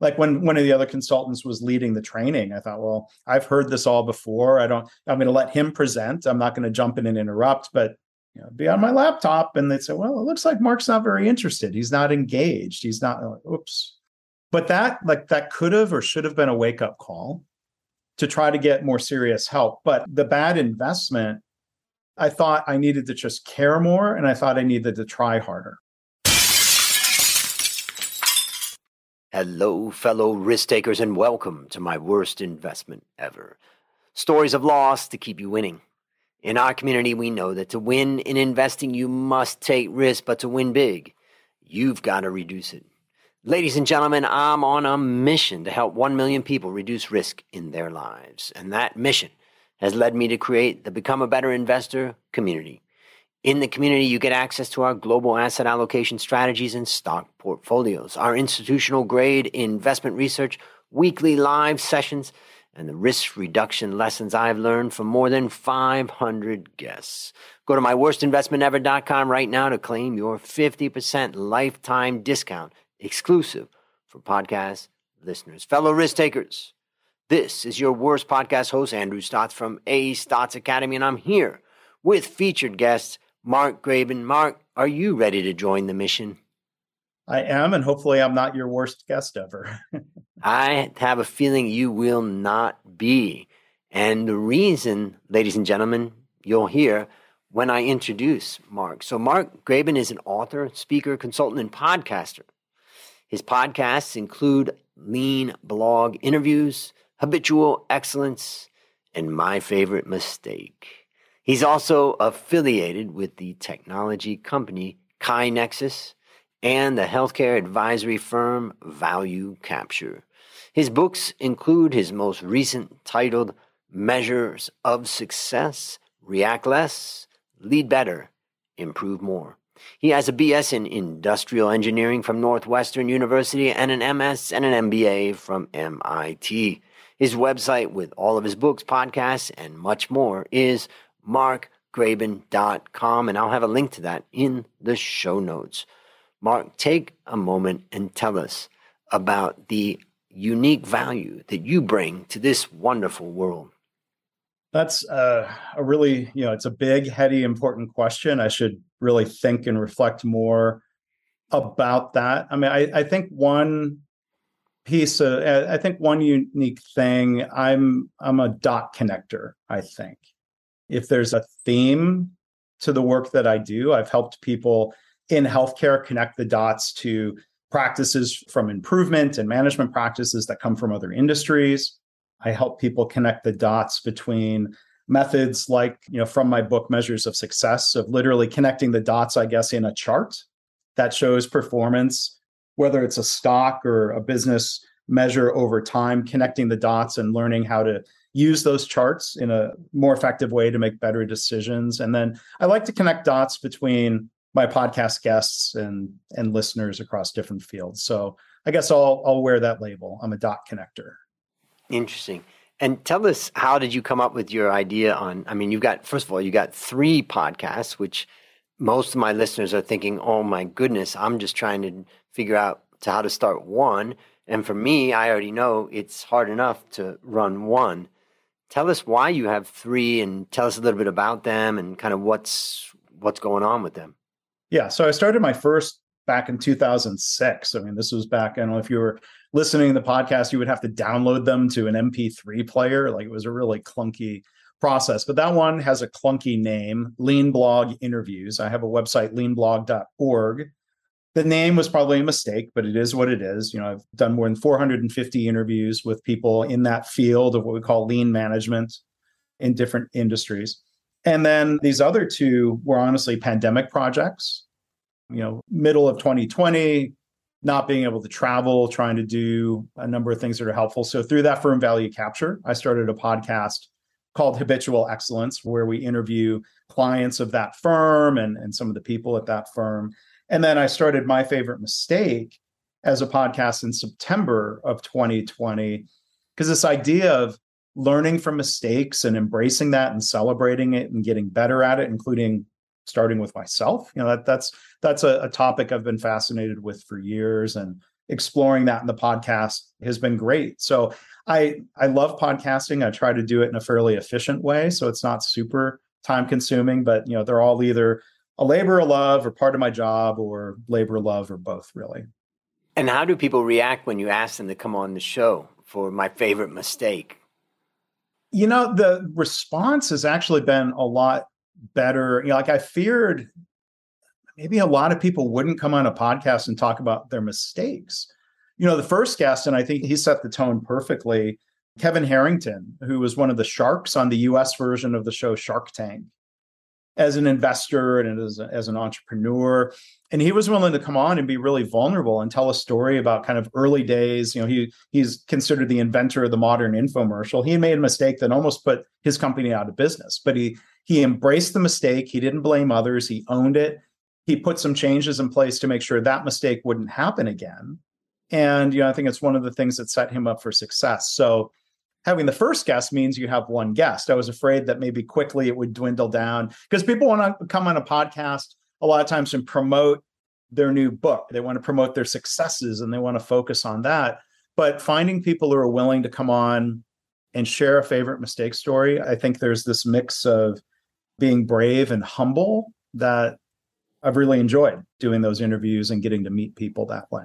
like when one of the other consultants was leading the training i thought well i've heard this all before. I don't i'm going to let him present. I'm not going to jump in and interrupt but you know, be on my laptop. And they'd say well it looks like mark's not very interested. He's not engaged. He's not like, oops. But that like that could have or should have been a wake up call to try to get more serious help. But the bad investment i thought i needed to just care more and i thought i needed to try harder Hello, fellow risk takers, and welcome to my worst investment ever. Stories of loss to keep you winning. In our community, we know that to win in investing, you must take risk, but to win big, you've got to reduce it. Ladies and gentlemen, I'm on a mission to help 1 million people reduce risk in their lives. And that mission has led me to create the Become a Better Investor community. In the community, you get access to our global asset allocation strategies and stock portfolios, our institutional grade investment research, weekly live sessions, and the risk reduction lessons I've learned from more than 500 guests. Go to myworstinvestmentever.com right now to claim your 50% lifetime discount exclusive for podcast listeners. Fellow risk takers, this is your worst podcast host, Andrew Stotz from A Stotz Academy, and I'm here with featured guests Mark Graban. Mark, are you ready to join the mission? I am, and hopefully, I'm not your worst guest ever. I have a feeling you will not be. And the reason, ladies and gentlemen, you'll hear when I introduce Mark. So, Mark Graban is an author, speaker, consultant, and podcaster. His podcasts include lean blog interviews, habitual excellence, and my favorite mistake. He's also affiliated with the technology company KaiNexus and the healthcare advisory firm Value Capture. His books include his most recent titled Measures of Success React Less, Lead Better, Improve More. He has a BS in Industrial Engineering from Northwestern University and an MS and an MBA from MIT. His website with all of his books, podcasts, and much more is markgraban.com, and I'll have a link to that in the show notes. Mark, take a moment and tell us about the unique value that you bring to this wonderful world. That's uh, a really, you know, it's a big, heady, important question. I should really think and reflect more about that. I mean, I, I think one piece of, I think one unique thing, I'm, I'm a dot connector, I think if there's a theme to the work that I do, I've helped people in healthcare connect the dots to practices from improvement and management practices that come from other industries. I help people connect the dots between methods like, you know, from my book Measures of Success of literally connecting the dots, I guess, in a chart that shows performance, whether it's a stock or a business measure over time, connecting the dots and learning how to use those charts in a more effective way to make better decisions. And then I like to connect dots between my podcast guests and and listeners across different fields. So I guess I'll I'll wear that label. I'm a dot connector. Interesting. And tell us how did you come up with your idea on I mean you've got first of all you got 3 podcasts which most of my listeners are thinking, "Oh my goodness, I'm just trying to figure out to how to start one." And for me, I already know it's hard enough to run one. Tell us why you have three, and tell us a little bit about them and kind of what's what's going on with them. Yeah, so I started my first back in 2006. I mean, this was back. I don't know if you were listening to the podcast, you would have to download them to an MP3 player. Like it was a really clunky process. But that one has a clunky name, Lean Blog Interviews. I have a website, leanblog.org the name was probably a mistake, but it is what it is. You know, I've done more than 450 interviews with people in that field of what we call lean management in different industries. And then these other two were honestly pandemic projects. You know, middle of 2020, not being able to travel, trying to do a number of things that are helpful. So through that firm value capture, I started a podcast called Habitual Excellence, where we interview clients of that firm and, and some of the people at that firm and then I started My Favorite Mistake as a podcast in September of 2020 because this idea of learning from mistakes and embracing that and celebrating it and getting better at it including starting with myself you know that that's that's a, a topic i've been fascinated with for years and exploring that in the podcast has been great. So I I love podcasting. I try to do it in a fairly efficient way, so it's not super time consuming. But you know, they're all either a labor of love or part of my job, or labor of love, or both, really. And how do people react when you ask them to come on the show for my favorite mistake? You know, the response has actually been a lot better. You know, like I feared maybe a lot of people wouldn't come on a podcast and talk about their mistakes. You know, the first guest, and I think he set the tone perfectly, Kevin Harrington, who was one of the sharks on the US version of the show Shark Tank as an investor and as, a, as an entrepreneur. And he was willing to come on and be really vulnerable and tell a story about kind of early days. You know, he he's considered the inventor of the modern infomercial. He made a mistake that almost put his company out of business, but he he embraced the mistake. He didn't blame others. He owned it. He put some changes in place to make sure that mistake wouldn't happen again. And you know, I think it's one of the things that set him up for success. So having the first guest means you have one guest. I was afraid that maybe quickly it would dwindle down because people want to come on a podcast a lot of times and promote their new book. They want to promote their successes and they want to focus on that. But finding people who are willing to come on and share a favorite mistake story, I think there's this mix of being brave and humble that I've really enjoyed doing those interviews and getting to meet people that way.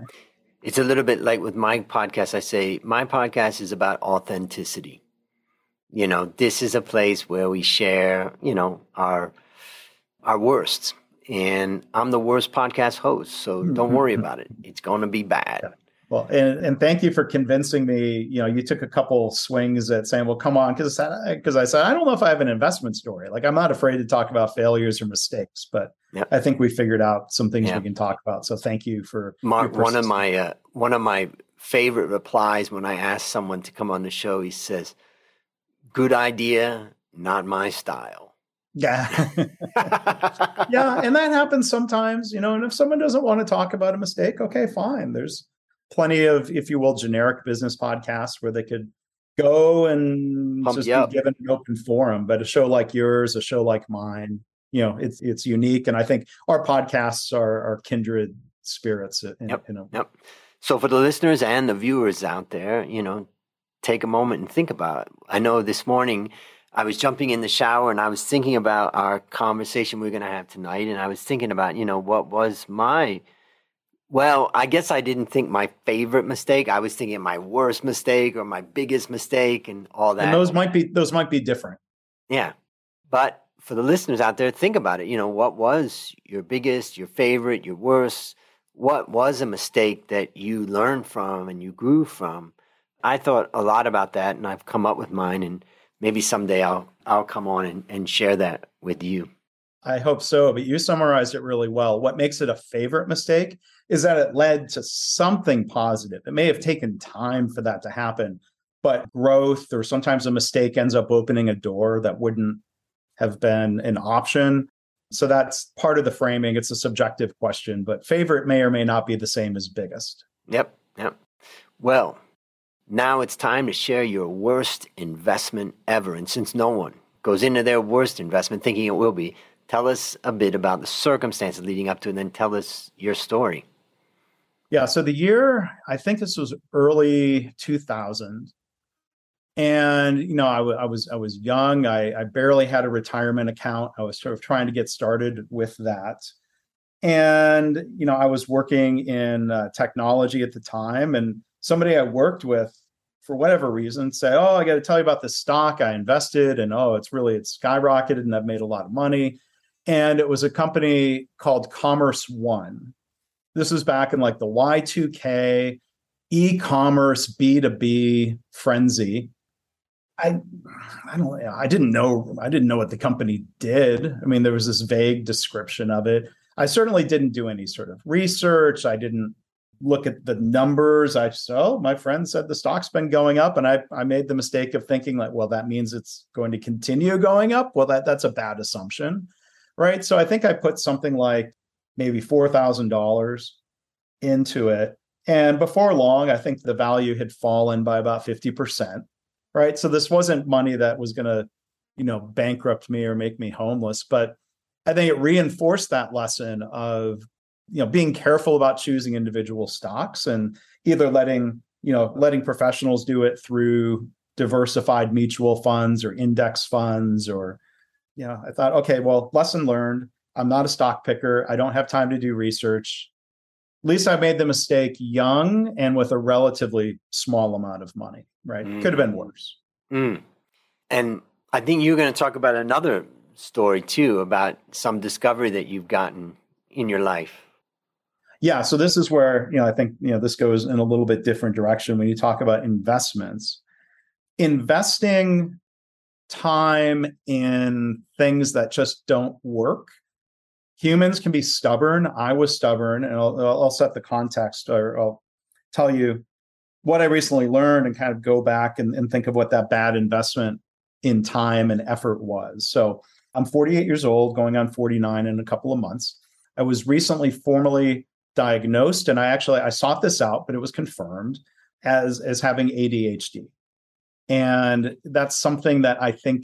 It's a little bit like with my podcast. I say my podcast is about authenticity. You know, this is a place where we share, you know, our our worsts. And I'm the worst podcast host, so don't worry about it. It's going to be bad. Well, and, and thank you for convincing me. You know, you took a couple swings at saying, "Well, come on," because because I said I don't know if I have an investment story. Like I'm not afraid to talk about failures or mistakes, but yep. I think we figured out some things we can talk about. So thank you for Mark. One of my uh, one of my favorite replies when I ask someone to come on the show, he says, "Good idea, not my style." Yeah. yeah. And that happens sometimes, you know. And if someone doesn't want to talk about a mistake, okay, fine. There's plenty of, if you will, generic business podcasts where they could go and Pump just be given an open forum. But a show like yours, a show like mine, you know, it's it's unique, and I think our podcasts are are kindred spirits. In, yep. In a, yep. So for the listeners and the viewers out there, you know, take a moment and think about. It. I know this morning. I was jumping in the shower and I was thinking about our conversation we are going to have tonight. And I was thinking about, you know, what was my well, I guess I didn't think my favorite mistake. I was thinking my worst mistake or my biggest mistake and all that. And those might be those might be different. Yeah. But for the listeners out there, think about it. You know, what was your biggest, your favorite, your worst? What was a mistake that you learned from and you grew from? I thought a lot about that and I've come up with mine and maybe someday I'll I'll come on and, and share that with you. I hope so, but you summarized it really well. What makes it a favorite mistake is that it led to something positive. It may have taken time for that to happen, but growth or sometimes a mistake ends up opening a door that wouldn't have been an option. So that's part of the framing. It's a subjective question, but favorite may or may not be the same as biggest. Yep. Yep. Well, now it's time to share your worst investment ever. And since no one goes into their worst investment thinking it will be, tell us a bit about the circumstances leading up to it, and then tell us your story. Yeah. So the year, I think this was early 2000. And, you know, I, w- I was, I was young. I, I barely had a retirement account. I was sort of trying to get started with that. And, you know, I was working in uh, technology at the time and somebody I worked with for whatever reason say, "Oh, I got to tell you about this stock I invested, and oh, it's really it's skyrocketed, and I've made a lot of money." And it was a company called Commerce One, this was back in like the Y2K e-commerce B2B frenzy. I I don't I didn't know I didn't know what the company did. I mean, there was this vague description of it. I certainly didn't do any sort of research. I didn't look at the numbers. I just, oh, my friend said the stock's been going up. And I I made the mistake of thinking like, well, that means it's going to continue going up. Well, that that's a bad assumption. Right. So I think I put something like maybe $4,000 into it. And before long, I think the value had fallen by about 50%. Right. So this wasn't money that was going to, you know, bankrupt me or make me homeless. But I think it reinforced that lesson of, you know, being careful about choosing individual stocks. And, either letting, you know, letting professionals do it through diversified mutual funds or index funds or you know, I thought, okay, well, lesson learned. I'm not a stock picker. I don't have time to do research. At least I made the mistake young and with a relatively small amount of money, right? Mm. Could have been worse. Mm. And I think you're going to talk about another story too about some discovery that you've gotten in your life. Yeah, so this is where, you know, I think, you know, this goes in a little bit different direction when you talk about investments. Investing time in things that just don't work. Humans can be stubborn. I was stubborn, and I'll, I'll set the context or I'll tell you what I recently learned and kind of go back and, and think of what that bad investment in time and effort was. So I'm 48 years old, going on 49 in a couple of months. I was recently formally diagnosed, and I actually I sought this out, but it was confirmed as as having ADHD. And that's something that I think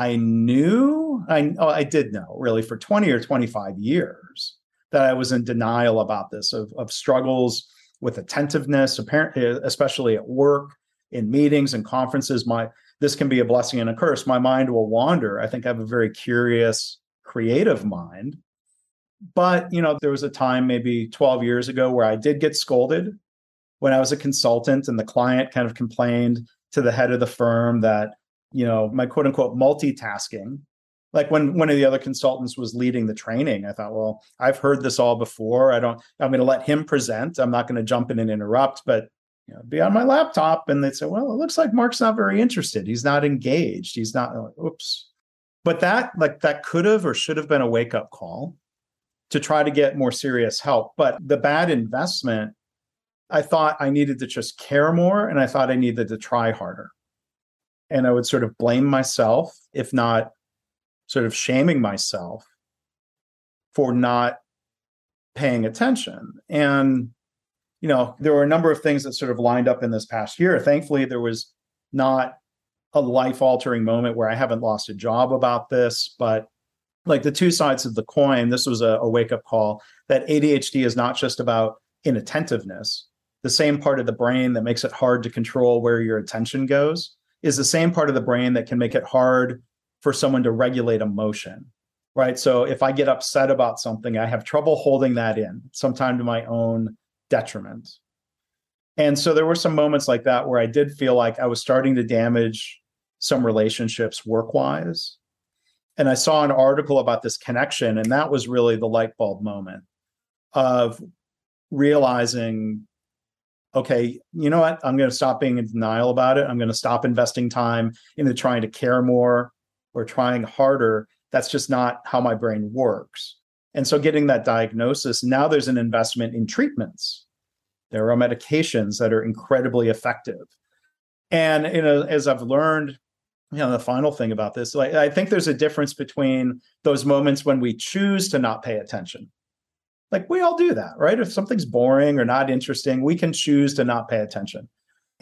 I knew. I oh, I did know really for 20 or 25 years that I was in denial about this of, of struggles with attentiveness, apparently, eh, especially at work, in meetings and conferences. My this can be a blessing and a curse. My mind will wander. I think I have a very curious, creative mind. But you know, there was a time maybe 12 years ago where I did get scolded when I was a consultant, and the client kind of complained to the head of the firm that you know my quote unquote multitasking. Like when one of the other consultants was leading the training i thought well i've heard this all before. I don't i'm going to let him present. I'm not going to jump in and interrupt but you know be on my laptop. And they'd say well it looks like mark's not very interested. He's not engaged. He's not like, oops. But that like that could have or should have been a wake up call to try to get more serious help. But the bad investment I thought I needed to just care more and I thought I needed to try harder. And I would sort of blame myself, if not sort of shaming myself for not paying attention. And, you know, there were a number of things that sort of lined up in this past year. Thankfully, there was not a life altering moment where I haven't lost a job about this, but like the two sides of the coin, this was a, a wake up call that ADHD is not just about inattentiveness, the same part of the brain that makes it hard to control where your attention goes is the same part of the brain that can make it hard for someone to regulate emotion right? So if i get upset about something i have trouble holding that in sometimes to my own detriment. And so there were some moments like that where i did feel like i was starting to damage some relationships work wise and i saw an article about this connection and that was really the light bulb moment of realizing okay, you know what? I'm going to stop being in denial about it. I'm going to stop investing time into trying to care more or trying harder. That's just not how my brain works. And so getting that diagnosis, now there's an investment in treatments. There are medications that are incredibly effective. And you know, as I've learned, you know, the final thing about this, like I think there's a difference between those moments when we choose to not pay attention like we all do that, right? If something's boring or not interesting, we can choose to not pay attention.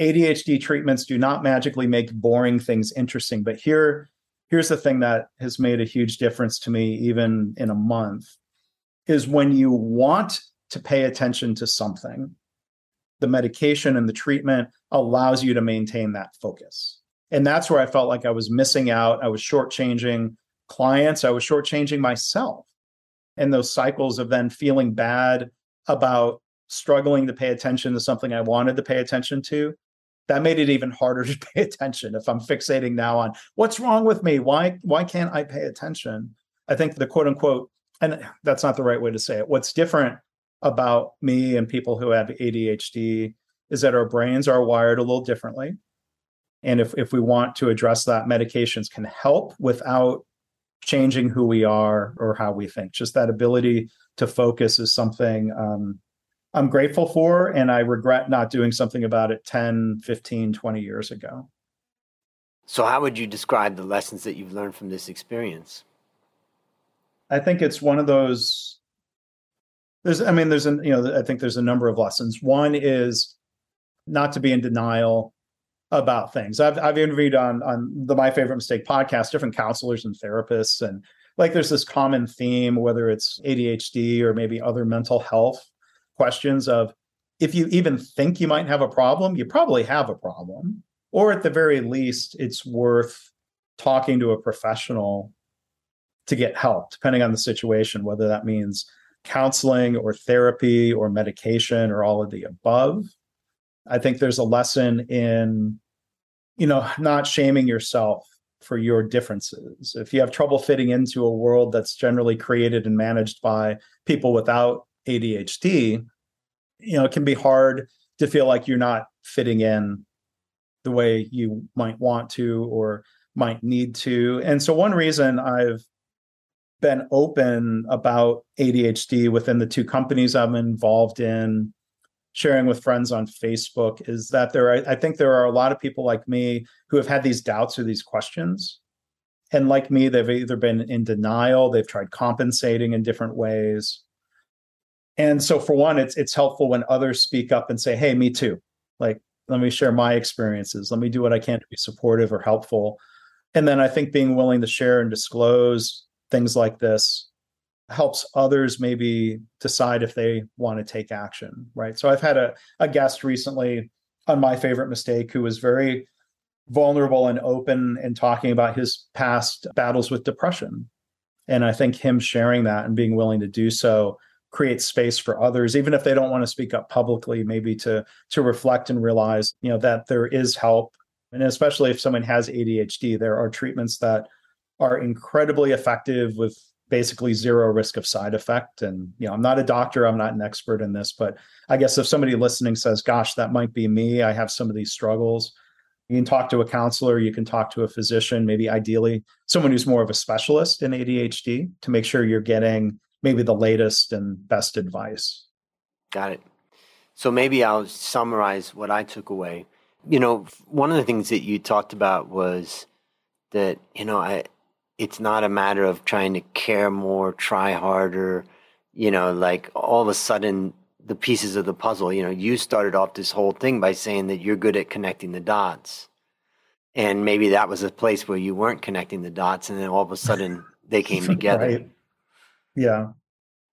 ADHD treatments do not magically make boring things interesting, but here here's the thing that has made a huge difference to me even in a month is when you want to pay attention to something, the medication and the treatment allows you to maintain that focus. And that's where I felt like I was missing out. I was shortchanging clients. I was shortchanging myself and those cycles of then feeling bad about struggling to pay attention to something I wanted to pay attention to, that made it even harder to pay attention. If I'm fixating now on what's wrong with me, why why can't I pay attention? I think the quote unquote, and that's not the right way to say it. What's different about me and people who have ADHD is that our brains are wired a little differently. And if, if we want to address that, medications can help without changing who we are or how we think. Just that ability to focus is something um, I'm grateful for, and I regret not doing something about it 10, 15, 20 years ago. So, how would you describe the lessons that you've learned from this experience? I think it's one of those. There's, I mean, there's an, you know, I think there's a number of lessons. One is not to be in denial about things. I've I've interviewed on on the My Favorite Mistake podcast different counselors and therapists and like there's this common theme whether it's ADHD or maybe other mental health questions of if you even think you might have a problem, you probably have a problem. Or at the very least, it's worth talking to a professional to get help, depending on the situation, whether that means counseling or therapy or medication or all of the above. I think there's a lesson in, you know, not shaming yourself for your differences. If you have trouble fitting into a world that's generally created and managed by people without ADHD, you know, it can be hard to feel like you're not fitting in the way you might want to or might need to. And so one reason I've been open about ADHD within the two companies I'm involved in, sharing with friends on Facebook, is that there are, I think there are a lot of people like me who have had these doubts or these questions. And like me, they've either been in denial, they've tried compensating in different ways. And so for one, it's it's helpful when others speak up and say, hey, me too. Like, let me share my experiences. Let me do what I can to be supportive or helpful. And then I think being willing to share and disclose things like this helps others maybe decide if they want to take action right? So i've had a, a guest recently on my favorite mistake who was very vulnerable and open and talking about his past battles with depression. And i think him sharing that and being willing to do so creates space for others even if they don't want to speak up publicly maybe to to reflect and realize you know that there is help. And especially if someone has adhd there are treatments that are incredibly effective with basically zero risk of side effect. And you know i'm not a doctor i'm not an expert in this but i guess if somebody listening says gosh that might be me i have some of these struggles you can talk to a counselor you can talk to a physician maybe ideally someone who's more of a specialist in adhd to make sure you're getting maybe the latest and best advice. Got it. So maybe i'll summarize what i took away. You know one of the things that you talked about was that you know i it's not a matter of trying to care more, try harder, you know, like all of a sudden the pieces of the puzzle, you know, you started off this whole thing by saying that you're good at connecting the dots. And maybe that was a place where you weren't connecting the dots and then all of a sudden they came together. right. Yeah.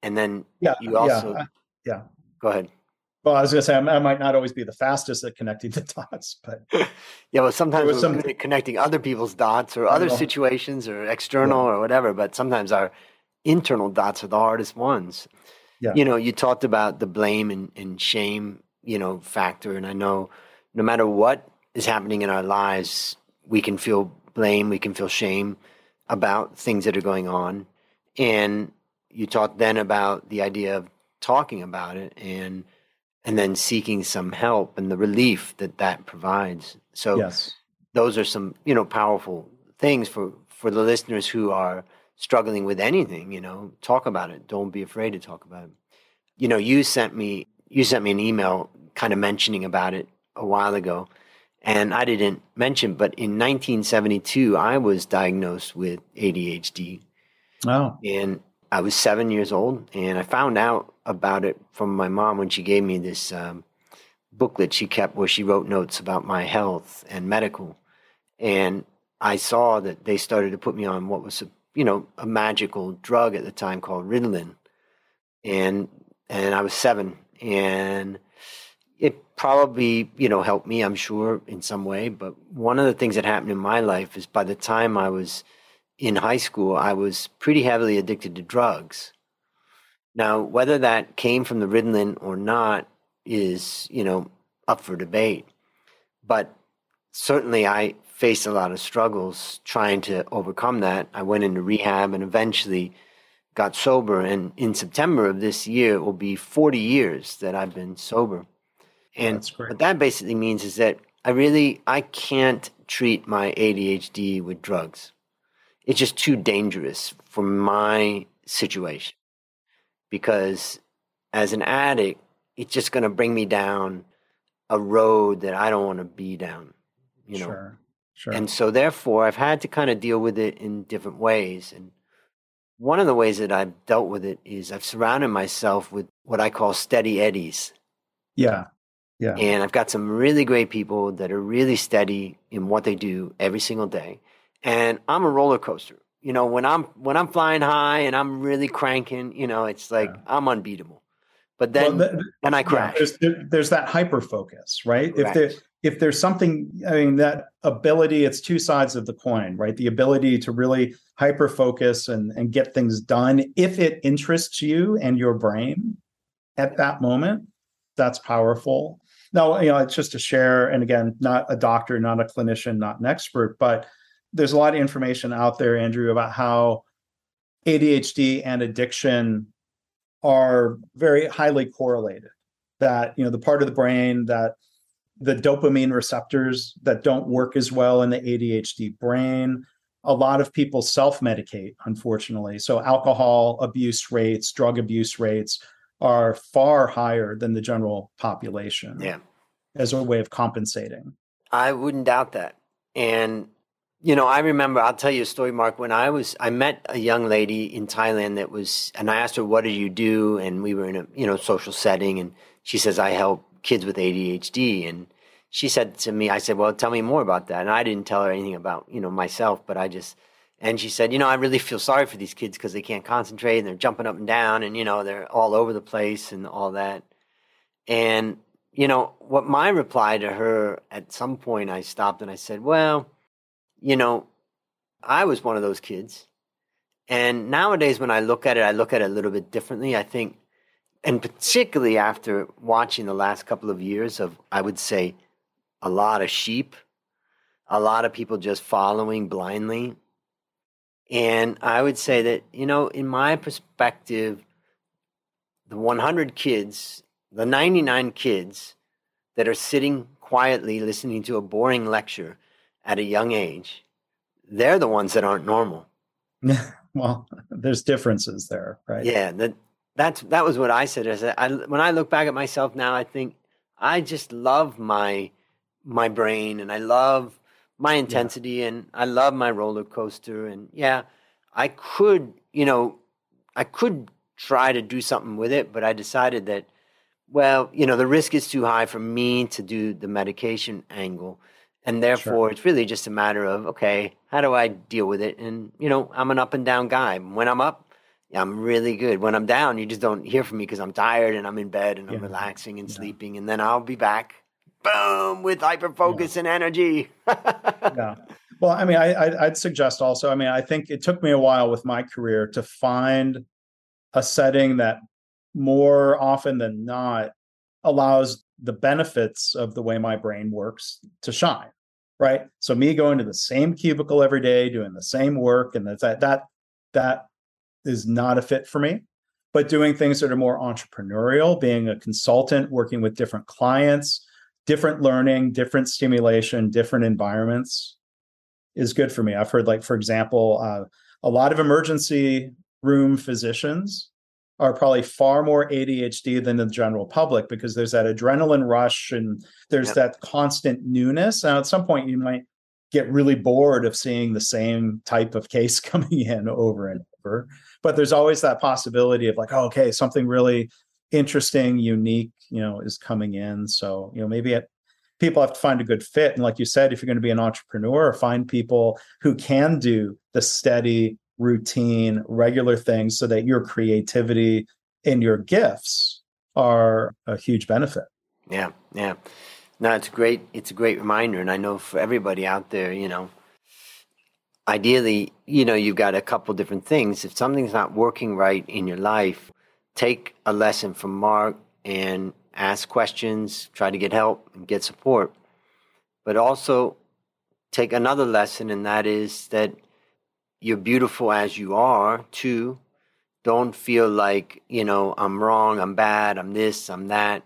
And then yeah, you also yeah. yeah. Go ahead. Well, I was going to say I might not always be the fastest at connecting the dots, but yeah, well, sometimes we're some... connecting other people's dots or other situations or external yeah. or whatever. But sometimes our internal dots are the hardest ones. Yeah. You know, you talked about the blame and, and shame, you know, factor, and I know no matter what is happening in our lives, we can feel blame, we can feel shame about things that are going on, and you talked then about the idea of talking about it and and then seeking some help and the relief that that provides. So yes. those are some, you know, powerful things for for the listeners who are struggling with anything, you know, talk about it. Don't be afraid to talk about it. You know, you sent me you sent me an email kind of mentioning about it a while ago. And I didn't mention, but in 1972, I was diagnosed with ADHD. Oh. And I was seven years old, and I found out about it from my mom when she gave me this um, booklet she kept where she wrote notes about my health and medical. And I saw that they started to put me on what was a you know a magical drug at the time called Ritalin, and and I was seven, and it probably you know helped me, I'm sure, in some way. But one of the things that happened in my life is by the time I was in high school, I was pretty heavily addicted to drugs. Now, whether that came from the Ritalin or not is, you know, up for debate. But certainly I faced a lot of struggles trying to overcome that. I went into rehab and eventually got sober. And in September of this year, it will be 40 years that I've been sober. And what that basically means is that I really I can't treat my ADHD with drugs it's just too dangerous for my situation because as an addict it's just going to bring me down a road that i don't want to be down you know sure, sure. and so therefore i've had to kind of deal with it in different ways and one of the ways that i've dealt with it is i've surrounded myself with what i call steady eddies yeah yeah and i've got some really great people that are really steady in what they do every single day and I'm a roller coaster. You know, when I'm when I'm flying high and I'm really cranking, you know, it's like yeah. I'm unbeatable. But then, well, the, then I crash. Yeah, there's, there's that hyper focus, right? If there if there's something, I mean, that ability, it's two sides of the coin, right? The ability to really hyper focus and and get things done if it interests you and your brain at that moment, that's powerful. Now, you know, it's just to share, and again, not a doctor, not a clinician, not an expert, but there's a lot of information out there, Andrew, about how ADHD and addiction are very highly correlated. That, you know, the part of the brain that the dopamine receptors that don't work as well in the ADHD brain. A lot of people self medicate, unfortunately. So, alcohol abuse rates, drug abuse rates are far higher than the general population. Yeah. As a way of compensating. I wouldn't doubt that. And you know, I remember, I'll tell you a story, Mark. When I was, I met a young lady in Thailand that was, and I asked her, what do you do? And we were in a, you know, social setting. And she says, I help kids with ADHD. And she said to me, I said, well, tell me more about that. And I didn't tell her anything about, you know, myself, but I just, and she said, you know, I really feel sorry for these kids because they can't concentrate and they're jumping up and down and, you know, they're all over the place and all that. And, you know, what my reply to her at some point, I stopped and I said, well, you know, I was one of those kids. And nowadays, when I look at it, I look at it a little bit differently. I think, and particularly after watching the last couple of years of, I would say, a lot of sheep, a lot of people just following blindly. And I would say that, you know, in my perspective, the 100 kids, the 99 kids that are sitting quietly listening to a boring lecture at a young age, they're the ones that aren't normal. well, there's differences there, right? Yeah, that that's that was what I said. I said I, when I look back at myself now, I think I just love my my brain and I love my intensity yeah. and I love my roller coaster and yeah, I could, you know, I could try to do something with it, but I decided that well, you know, the risk is too high for me to do the medication angle. And therefore, sure. it's really just a matter of, okay, how do I deal with it? And, you know, I'm an up and down guy. When I'm up, I'm really good. When I'm down, you just don't hear from me because I'm tired and I'm in bed and I'm relaxing and yeah. sleeping. And then I'll be back, boom, with hyper focus yeah. and energy. yeah. Well, I mean, I, I'd suggest also, I mean, I think it took me a while with my career to find a setting that more often than not allows the benefits of the way my brain works to shine right? So me going to the same cubicle every day, doing the same work, and that that that is not a fit for me. But doing things that are more entrepreneurial, being a consultant, working with different clients, different learning, different stimulation, different environments is good for me. I've heard, like, for example, uh, a lot of emergency room physicians are probably far more ADHD than the general public because there's that adrenaline rush and there's yep. that constant newness. Now, at some point, you might get really bored of seeing the same type of case coming in over and over. But there's always that possibility of like, oh, okay, something really interesting, unique, you know, is coming in. So, you know, maybe it, people have to find a good fit. And like you said, if you're going to be an entrepreneur, find people who can do the steady, routine, regular things so that your creativity and your gifts are a huge benefit. Yeah, yeah. No, it's great. It's a great reminder, and I know for everybody out there, you know, ideally, you know, you've got a couple different things. If something's not working right in your life, take a lesson from Mark and ask questions, try to get help and get support. But also take another lesson, and that is that you're beautiful as you are too. Don't feel like you know i'm wrong i'm bad i'm this i'm that.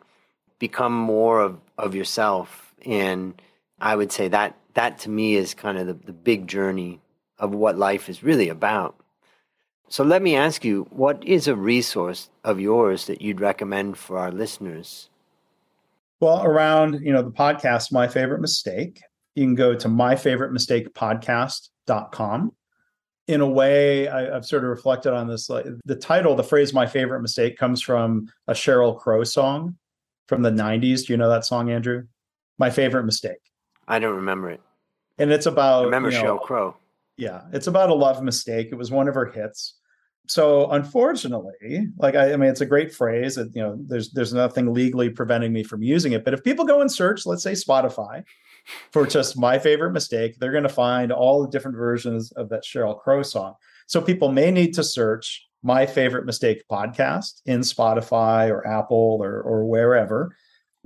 Become more of, of yourself. And i would say that that to me is kind of the, the big journey of what life is really about. So let me ask you what is a resource of yours that you'd recommend for our listeners? Well around you know the podcast my favorite mistake you can go to myfavoritemistakepodcast.com in a way, I, have sort of reflected on this. Like the title, the phrase "my favorite mistake" comes from a Sheryl Crow song from the '90s. Do you know that song, Andrew? My favorite mistake. I don't remember it. And it's about. I remember you know, Sheryl Crow. Yeah, it's about a love mistake. It was one of her hits. so unfortunately, like I, I, mean, it's a great phrase. That, you know, there's there's nothing legally preventing me from using it. But if people go and search, let's say Spotify, for just my favorite mistake, they're going to find all the different versions of that Sheryl Crow song. So people may need to search my favorite mistake podcast in Spotify or Apple or or wherever.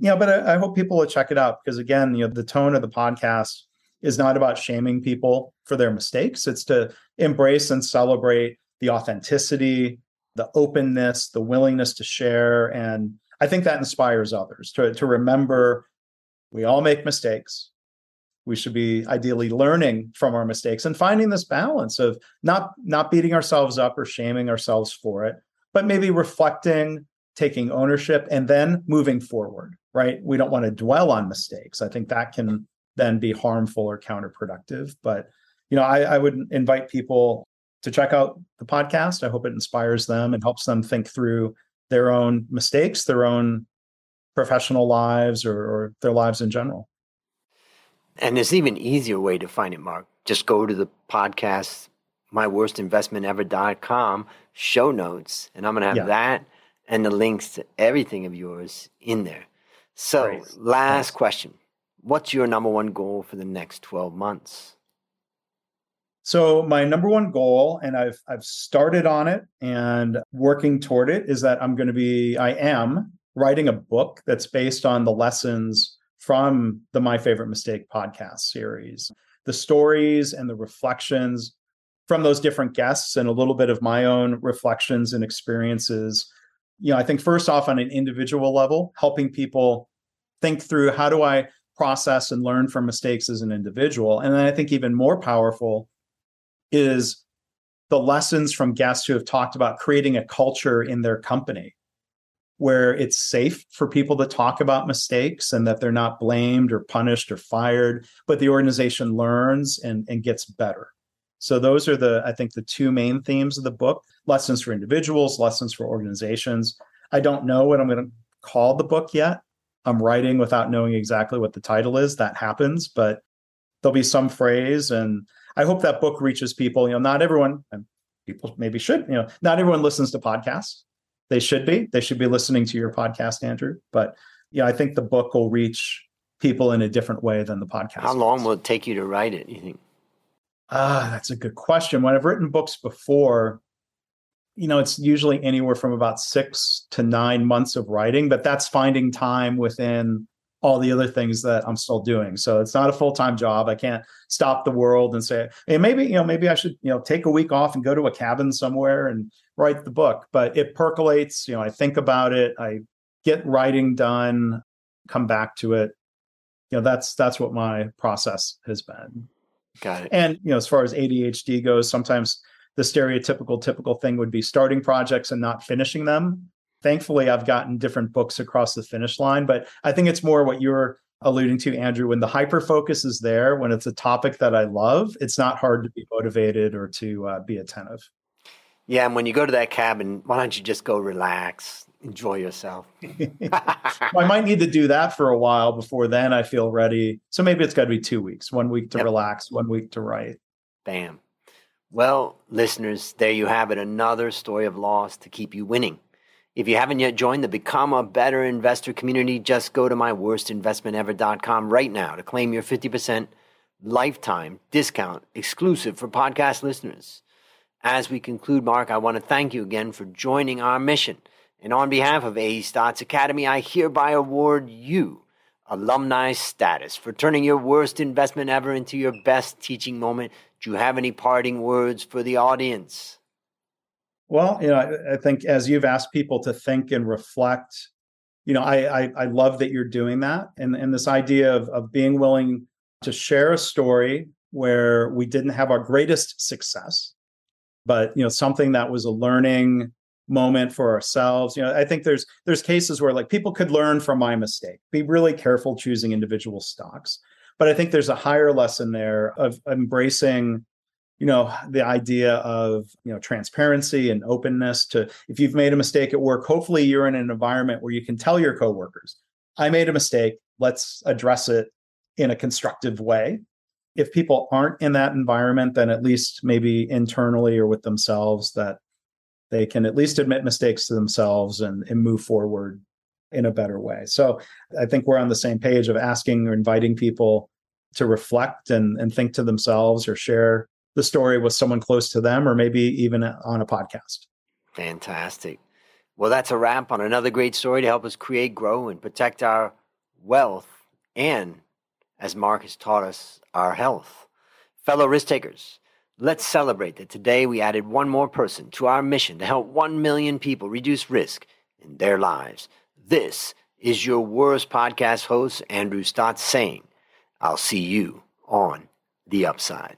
Know, but I, I hope people will check it out because again, you know, the tone of the podcast is not about shaming people for their mistakes. It's to embrace and celebrate the authenticity, the openness, the willingness to share. And I think that inspires others to, to remember we all make mistakes. We should be ideally learning from our mistakes and finding this balance of not not beating ourselves up or shaming ourselves for it, but maybe reflecting, taking ownership, and then moving forward. Right? We don't want to dwell on mistakes. I think that can then be harmful or counterproductive. But you know, I, I would invite people to check out the podcast. I hope it inspires them and helps them think through their own mistakes, their own professional lives, or, or their lives in general. And there's even easier way to find it, Mark. Just go to the podcast, myworstinvestmentever.com, show notes, and I'm going to have yeah. that and the links to everything of yours in there. So, Great. last question What's your number one goal for the next 12 months? So my number one goal, and I've I've started on it and working toward it, is that I'm going to be I am writing a book that's based on the lessons from the My Favorite Mistake podcast series, the stories and the reflections from those different guests, and a little bit of my own reflections and experiences. You know, I think first off on an individual level, helping people think through how do I process and learn from mistakes as an individual, and then I think even more powerful is the lessons from guests who have talked about creating a culture in their company where it's safe for people to talk about mistakes and that they're not blamed or punished or fired, but the organization learns and, and gets better. So those are the, I think, the two main themes of the book lessons for individuals, lessons for organizations. I don't know what I'm going to call the book yet. I'm writing without knowing exactly what the title is. That happens, but there'll be some phrase and I hope that book reaches people. You know, not everyone, people maybe should, you know, not everyone listens to podcasts. They should be. They should be listening to your podcast, Andrew. But yeah, I think the book will reach people in a different way than the podcast. How long will it take you to write it, you think? Ah, that's a good question. When I've written books before, you know, it's usually anywhere from about six to nine months of writing, but that's finding time within all the other things that I'm still doing. So it's not a full time job. I can't stop the world and say, hey, maybe, you know, maybe I should, you know, take a week off and go to a cabin somewhere and write the book. But it percolates, you know, I think about it, I get writing done, come back to it. You know, that's that's what my process has been. Got it. And you know, as far as ADHD goes, sometimes the stereotypical typical thing would be starting projects and not finishing them thankfully I've gotten different books across the finish line, but I think it's more what you're alluding to, Andrew. When the hyper focus is there, when it's a topic that I love, it's not hard to be motivated or to uh, be attentive. Yeah, and when you go to that cabin, why don't you just go relax, enjoy yourself? I might need to do that for a while before then I feel ready. So maybe it's got to be two weeks, one week to yep. relax, one week to write. Bam. Well, listeners, there you have it. Another story of loss to keep you winning. If you haven't yet joined the Become a Better Investor community, just go to myworstinvestmentever.com right now to claim your 50% lifetime discount exclusive for podcast listeners. As we conclude, Mark, I want to thank you again for joining our mission. And on behalf of A Stotz Academy, I hereby award you alumni status for turning your worst investment ever into your best teaching moment. Do you have any parting words for the audience? Well, you know, I, I, think as you've asked people to think and reflect, you know, I, I, I love that you're doing that, and and this idea of of being willing to share a story where we didn't have our greatest success, but you know, something that was a learning moment for ourselves. You know, I think there's there's cases where like people could learn from my mistake. Be really careful choosing individual stocks, but I think there's a higher lesson there of embracing you know the idea of you know transparency and openness to if you've made a mistake at work hopefully you're in an environment where you can tell your coworkers i made a mistake let's address it in a constructive way if people aren't in that environment then at least maybe internally or with themselves that they can at least admit mistakes to themselves and, and move forward in a better way. So I think we're on the same page of asking or inviting people to reflect and, and think to themselves or share the story with someone close to them or maybe even on a podcast. Fantastic. Well, that's a wrap on another great story to help us create, grow, and protect our wealth and, as Mark has taught us, our health. Fellow risk takers, let's celebrate that today we added one more person to our mission to help 1 million people reduce risk in their lives. This is your worst podcast host, Andrew Stotz, saying, I'll see you on the upside.